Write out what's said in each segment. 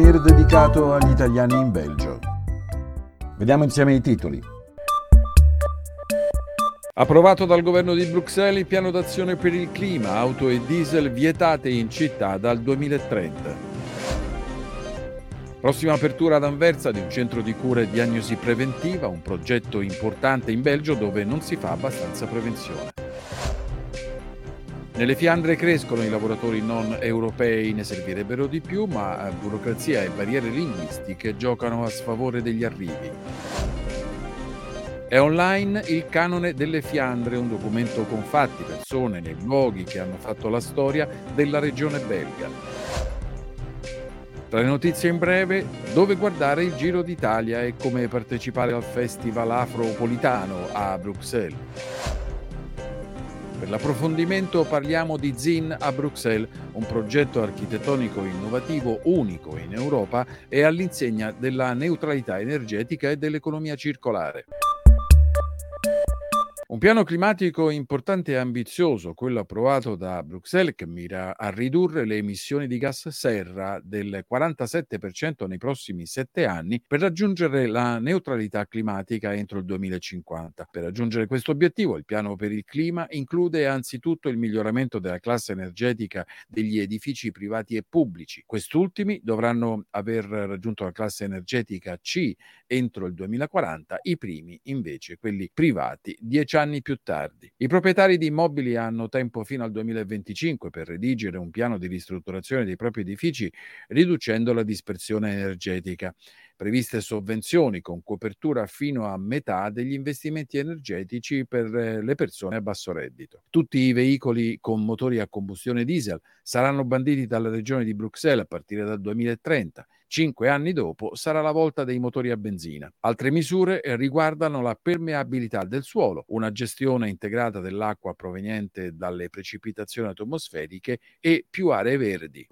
souvenir dedicato agli italiani in Belgio. Vediamo insieme i titoli. Approvato dal governo di Bruxelles il piano d'azione per il clima, auto e diesel vietate in città dal 2030. Prossima apertura ad Anversa di un centro di cura e diagnosi preventiva, un progetto importante in Belgio dove non si fa abbastanza prevenzione. Nelle Fiandre crescono i lavoratori non europei, ne servirebbero di più, ma burocrazia e barriere linguistiche giocano a sfavore degli arrivi. È online il canone delle Fiandre, un documento con fatti, persone nei luoghi che hanno fatto la storia della regione belga. Tra le notizie in breve, dove guardare il Giro d'Italia e come partecipare al Festival Afropolitano a Bruxelles. L'approfondimento parliamo di ZIN a Bruxelles, un progetto architettonico innovativo unico in Europa e all'insegna della neutralità energetica e dell'economia circolare. Un piano climatico importante e ambizioso, quello approvato da Bruxelles, che mira a ridurre le emissioni di gas serra del 47% nei prossimi sette anni per raggiungere la neutralità climatica entro il 2050. Per raggiungere questo obiettivo, il piano per il clima include anzitutto il miglioramento della classe energetica degli edifici privati e pubblici. Quest'ultimi dovranno aver raggiunto la classe energetica C entro il 2040, i primi invece, quelli privati, dieci anni più tardi. I proprietari di immobili hanno tempo fino al 2025 per redigere un piano di ristrutturazione dei propri edifici riducendo la dispersione energetica. Previste sovvenzioni con copertura fino a metà degli investimenti energetici per eh, le persone a basso reddito. Tutti i veicoli con motori a combustione diesel saranno banditi dalla regione di Bruxelles a partire dal 2030 Cinque anni dopo sarà la volta dei motori a benzina. Altre misure riguardano la permeabilità del suolo, una gestione integrata dell'acqua proveniente dalle precipitazioni atmosferiche e più aree verdi.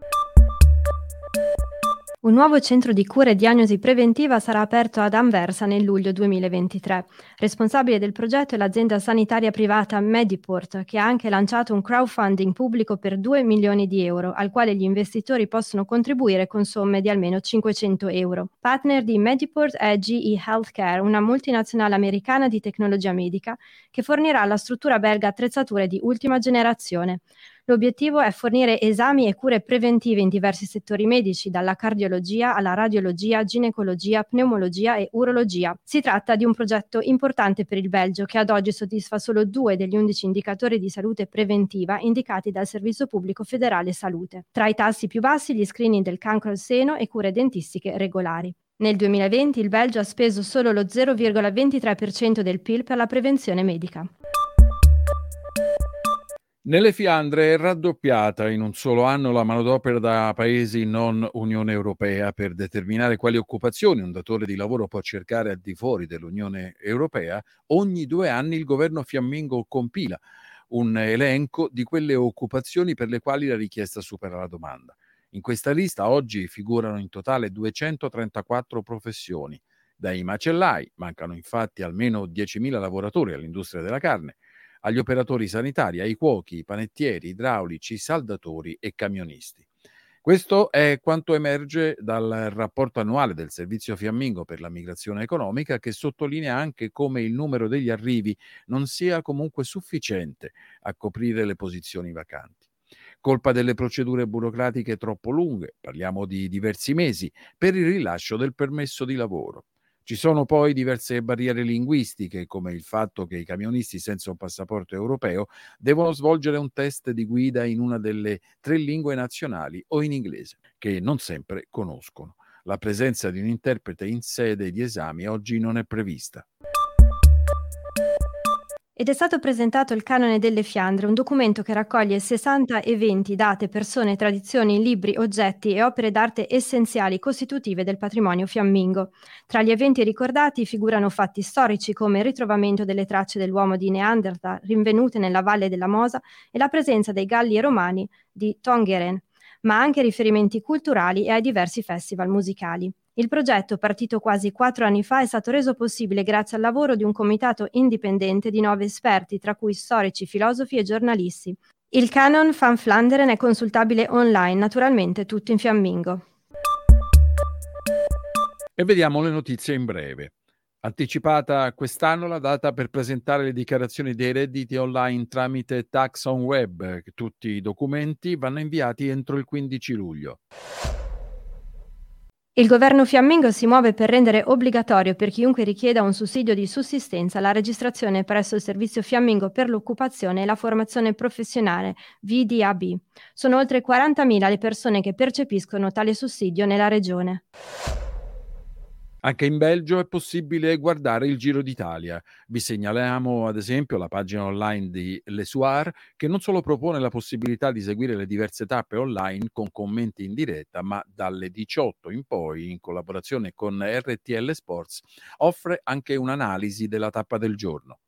Un nuovo centro di cura e diagnosi preventiva sarà aperto ad Anversa nel luglio 2023. Responsabile del progetto è l'azienda sanitaria privata Mediport, che ha anche lanciato un crowdfunding pubblico per 2 milioni di euro, al quale gli investitori possono contribuire con somme di almeno 500 euro. Partner di Mediport è GE Healthcare, una multinazionale americana di tecnologia medica, che fornirà alla struttura belga attrezzature di ultima generazione. L'obiettivo è fornire esami e cure preventive in diversi settori medici, dalla cardiologia alla radiologia, ginecologia, pneumologia e urologia. Si tratta di un progetto importante per il Belgio che ad oggi soddisfa solo due degli undici indicatori di salute preventiva indicati dal Servizio Pubblico Federale Salute. Tra i tassi più bassi gli screening del cancro al seno e cure dentistiche regolari. Nel 2020 il Belgio ha speso solo lo 0,23% del PIL per la prevenzione medica. Nelle Fiandre è raddoppiata in un solo anno la manodopera da paesi non Unione Europea per determinare quali occupazioni un datore di lavoro può cercare al di fuori dell'Unione Europea. Ogni due anni il governo fiammingo compila un elenco di quelle occupazioni per le quali la richiesta supera la domanda. In questa lista oggi figurano in totale 234 professioni. Dai macellai, mancano infatti almeno 10.000 lavoratori all'industria della carne, agli operatori sanitari, ai cuochi, panettieri, idraulici, saldatori e camionisti. Questo è quanto emerge dal rapporto annuale del Servizio Fiammingo per la migrazione economica che sottolinea anche come il numero degli arrivi non sia comunque sufficiente a coprire le posizioni vacanti. Colpa delle procedure burocratiche troppo lunghe, parliamo di diversi mesi, per il rilascio del permesso di lavoro. Ci sono poi diverse barriere linguistiche, come il fatto che i camionisti senza un passaporto europeo devono svolgere un test di guida in una delle tre lingue nazionali o in inglese, che non sempre conoscono. La presenza di un interprete in sede di esami oggi non è prevista ed è stato presentato il Canone delle Fiandre, un documento che raccoglie 60 eventi, date, persone, tradizioni, libri, oggetti e opere d'arte essenziali costitutive del patrimonio fiammingo. Tra gli eventi ricordati figurano fatti storici come il ritrovamento delle tracce dell'uomo di Neanderthal rinvenute nella valle della Mosa e la presenza dei Galli romani di Tongeren, ma anche riferimenti culturali e ai diversi festival musicali. Il progetto, partito quasi quattro anni fa, è stato reso possibile grazie al lavoro di un comitato indipendente di nove esperti, tra cui storici, filosofi e giornalisti. Il canon Van Flanderen è consultabile online, naturalmente tutto in fiammingo. E vediamo le notizie in breve. Anticipata quest'anno la data per presentare le dichiarazioni dei redditi online tramite Tax on Web. Tutti i documenti vanno inviati entro il 15 luglio. Il governo fiammingo si muove per rendere obbligatorio per chiunque richieda un sussidio di sussistenza la registrazione presso il servizio fiammingo per l'occupazione e la formazione professionale VDAB. Sono oltre 40.000 le persone che percepiscono tale sussidio nella regione. Anche in Belgio è possibile guardare il Giro d'Italia. Vi segnaliamo ad esempio la pagina online di Lesuar che non solo propone la possibilità di seguire le diverse tappe online con commenti in diretta, ma dalle 18 in poi, in collaborazione con RTL Sports, offre anche un'analisi della tappa del giorno.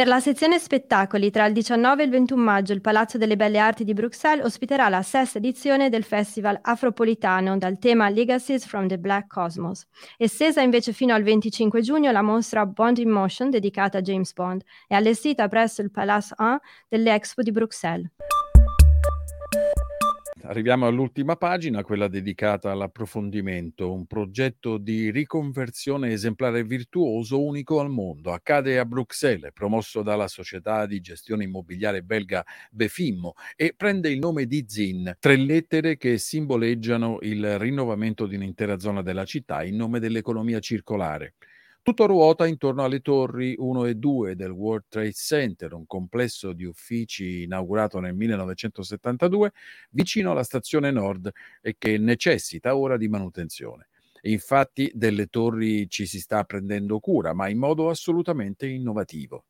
Per la sezione spettacoli, tra il 19 e il 21 maggio, il Palazzo delle Belle Arti di Bruxelles ospiterà la sesta edizione del Festival Afropolitano dal tema Legacies from the Black Cosmos. Estesa invece fino al 25 giugno la mostra Bond in Motion dedicata a James Bond e allestita presso il Palace 1 dell'Expo di Bruxelles. Arriviamo all'ultima pagina, quella dedicata all'approfondimento, un progetto di riconversione esemplare virtuoso unico al mondo. Accade a Bruxelles, promosso dalla società di gestione immobiliare belga Befimmo e prende il nome di ZIN, tre lettere che simboleggiano il rinnovamento di un'intera zona della città in nome dell'economia circolare. Tutto ruota intorno alle torri 1 e 2 del World Trade Center, un complesso di uffici inaugurato nel 1972 vicino alla stazione nord e che necessita ora di manutenzione. Infatti delle torri ci si sta prendendo cura, ma in modo assolutamente innovativo.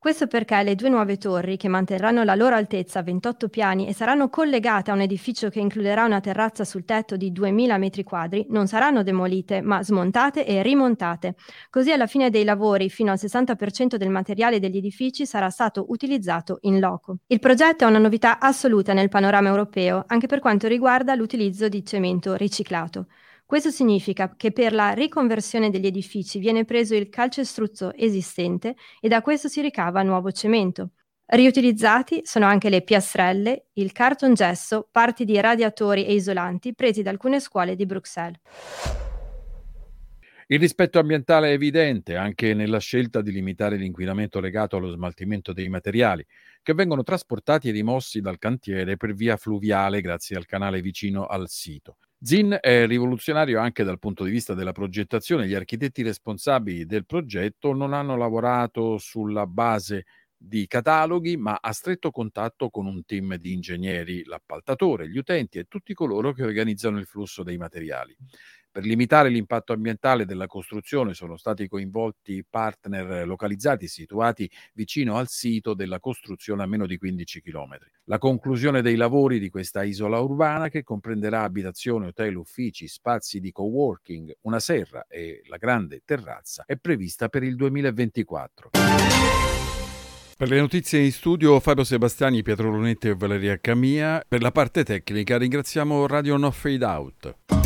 Questo perché le due nuove torri, che manterranno la loro altezza a 28 piani e saranno collegate a un edificio che includerà una terrazza sul tetto di 2000 m2, non saranno demolite, ma smontate e rimontate. Così alla fine dei lavori, fino al 60% del materiale degli edifici sarà stato utilizzato in loco. Il progetto è una novità assoluta nel panorama europeo, anche per quanto riguarda l'utilizzo di cemento riciclato. Questo significa che per la riconversione degli edifici viene preso il calcestruzzo esistente e da questo si ricava nuovo cemento. Riutilizzati sono anche le piastrelle, il cartongesso, parti di radiatori e isolanti presi da alcune scuole di Bruxelles. Il rispetto ambientale è evidente anche nella scelta di limitare l'inquinamento legato allo smaltimento dei materiali, che vengono trasportati e rimossi dal cantiere per via fluviale grazie al canale vicino al sito. Zin è rivoluzionario anche dal punto di vista della progettazione. Gli architetti responsabili del progetto non hanno lavorato sulla base di cataloghi, ma a stretto contatto con un team di ingegneri, l'appaltatore, gli utenti e tutti coloro che organizzano il flusso dei materiali. Per limitare l'impatto ambientale della costruzione sono stati coinvolti partner localizzati situati vicino al sito della costruzione a meno di 15 km. La conclusione dei lavori di questa isola urbana, che comprenderà abitazione, hotel, uffici, spazi di coworking, una serra e la grande terrazza, è prevista per il 2024. Per le notizie in studio Fabio Sebastiani, Pietro Lunette e Valeria Camia. Per la parte tecnica ringraziamo Radio No Fade Out.